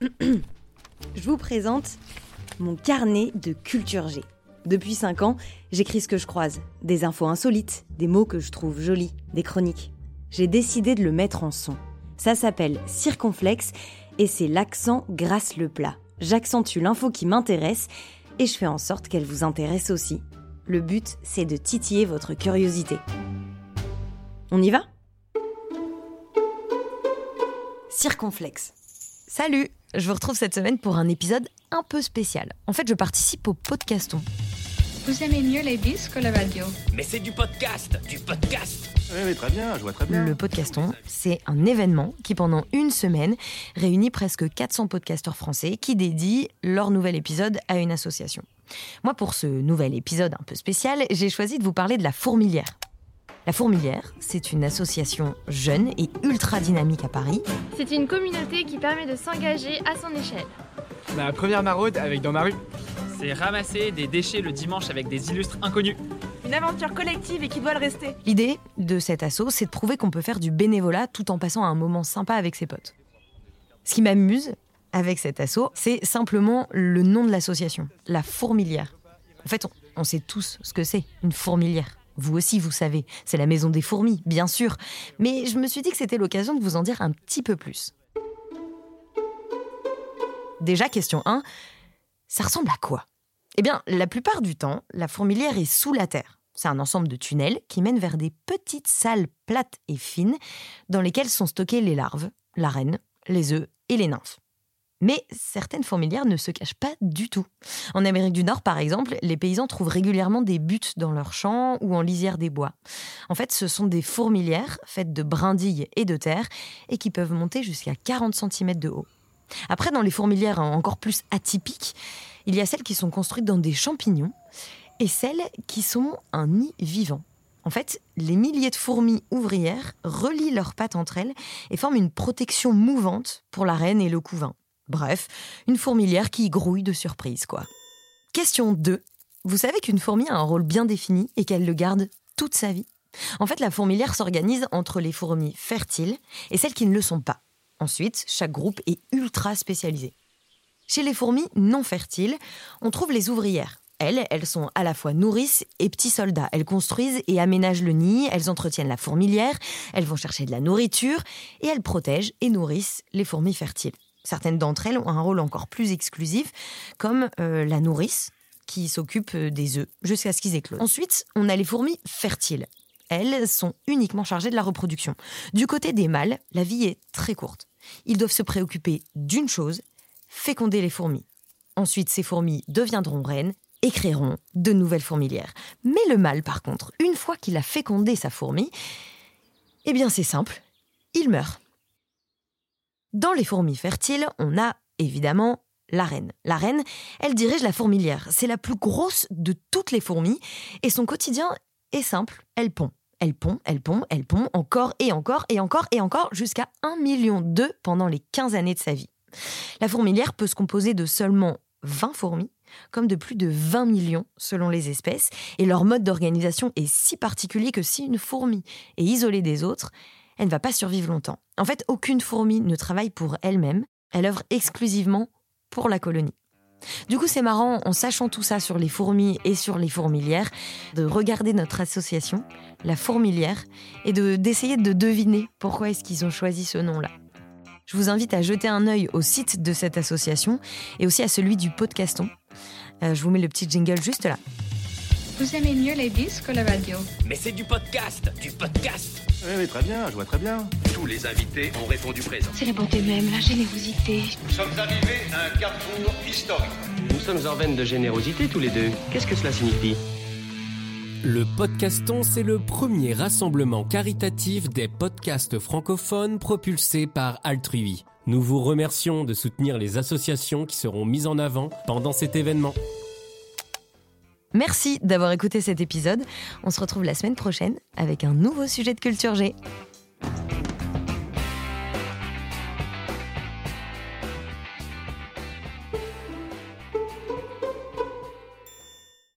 Je vous présente mon carnet de culture G. Depuis 5 ans, j'écris ce que je croise, des infos insolites, des mots que je trouve jolis, des chroniques. J'ai décidé de le mettre en son. Ça s'appelle Circonflexe et c'est l'accent grâce le plat. J'accentue l'info qui m'intéresse et je fais en sorte qu'elle vous intéresse aussi. Le but, c'est de titiller votre curiosité. On y va? Circonflexe. Salut Je vous retrouve cette semaine pour un épisode un peu spécial. En fait, je participe au podcaston. Vous aimez mieux les disques que la radio Mais c'est du podcast, du podcast. Oui, oui, très bien, je vois très bien. Le podcaston, c'est un événement qui, pendant une semaine, réunit presque 400 podcasteurs français qui dédient leur nouvel épisode à une association. Moi, pour ce nouvel épisode un peu spécial, j'ai choisi de vous parler de la Fourmilière. La Fourmilière, c'est une association jeune et ultra dynamique à Paris. C'est une communauté qui permet de s'engager à son échelle. Ma première maraude avec dans ma rue. C'est ramasser des déchets le dimanche avec des illustres inconnus. Une aventure collective et qui doit le rester. L'idée de cet assaut, c'est de prouver qu'on peut faire du bénévolat tout en passant un moment sympa avec ses potes. Ce qui m'amuse avec cet assaut, c'est simplement le nom de l'association, la fourmilière. En fait, on, on sait tous ce que c'est, une fourmilière. Vous aussi, vous savez, c'est la maison des fourmis, bien sûr. Mais je me suis dit que c'était l'occasion de vous en dire un petit peu plus. Déjà, question 1, ça ressemble à quoi? Eh bien, la plupart du temps, la fourmilière est sous la terre. C'est un ensemble de tunnels qui mènent vers des petites salles plates et fines dans lesquelles sont stockées les larves, la reine, les œufs et les nymphes. Mais certaines fourmilières ne se cachent pas du tout. En Amérique du Nord, par exemple, les paysans trouvent régulièrement des buttes dans leurs champs ou en lisière des bois. En fait, ce sont des fourmilières faites de brindilles et de terre et qui peuvent monter jusqu'à 40 cm de haut. Après, dans les fourmilières encore plus atypiques, il y a celles qui sont construites dans des champignons et celles qui sont un nid vivant. En fait, les milliers de fourmis ouvrières relient leurs pattes entre elles et forment une protection mouvante pour la reine et le couvain. Bref, une fourmilière qui grouille de surprise, quoi. Question 2. Vous savez qu'une fourmi a un rôle bien défini et qu'elle le garde toute sa vie? En fait, la fourmilière s'organise entre les fourmis fertiles et celles qui ne le sont pas. Ensuite, chaque groupe est ultra spécialisé. Chez les fourmis non fertiles, on trouve les ouvrières. Elles, elles sont à la fois nourrices et petits soldats. Elles construisent et aménagent le nid, elles entretiennent la fourmilière, elles vont chercher de la nourriture et elles protègent et nourrissent les fourmis fertiles. Certaines d'entre elles ont un rôle encore plus exclusif, comme euh, la nourrice, qui s'occupe des œufs jusqu'à ce qu'ils éclosent. Ensuite, on a les fourmis fertiles. Elles sont uniquement chargées de la reproduction. Du côté des mâles, la vie est très courte. Ils doivent se préoccuper d'une chose, féconder les fourmis. Ensuite, ces fourmis deviendront reines et créeront de nouvelles fourmilières. Mais le mâle, par contre, une fois qu'il a fécondé sa fourmi, eh bien c'est simple, il meurt. Dans les fourmis fertiles, on a évidemment la reine. La reine, elle dirige la fourmilière. C'est la plus grosse de toutes les fourmis et son quotidien est simple. Elle pond. Elle pond, elle pond, elle pond encore et encore et encore et encore jusqu'à 1 million d'œufs pendant les 15 années de sa vie. La fourmilière peut se composer de seulement 20 fourmis, comme de plus de 20 millions selon les espèces, et leur mode d'organisation est si particulier que si une fourmi est isolée des autres, elle ne va pas survivre longtemps. En fait, aucune fourmi ne travaille pour elle-même, elle œuvre exclusivement pour la colonie. Du coup, c'est marrant, en sachant tout ça sur les fourmis et sur les fourmilières, de regarder notre association, la fourmilière, et de, d'essayer de deviner pourquoi est-ce qu'ils ont choisi ce nom-là. Je vous invite à jeter un œil au site de cette association et aussi à celui du podcaston. Euh, je vous mets le petit jingle juste là. Vous aimez mieux les disques que la radio? Mais c'est du podcast, du podcast. Oui, oui, très bien, je vois très bien. Tous les invités ont répondu présent. C'est la beauté même, la générosité. Nous sommes arrivés à un carrefour historique. Nous sommes en veine de générosité tous les deux. Qu'est-ce que cela signifie? Le Podcaston, c'est le premier rassemblement caritatif des podcasts francophones propulsés par Altrui. Nous vous remercions de soutenir les associations qui seront mises en avant pendant cet événement. Merci d'avoir écouté cet épisode. On se retrouve la semaine prochaine avec un nouveau sujet de culture G.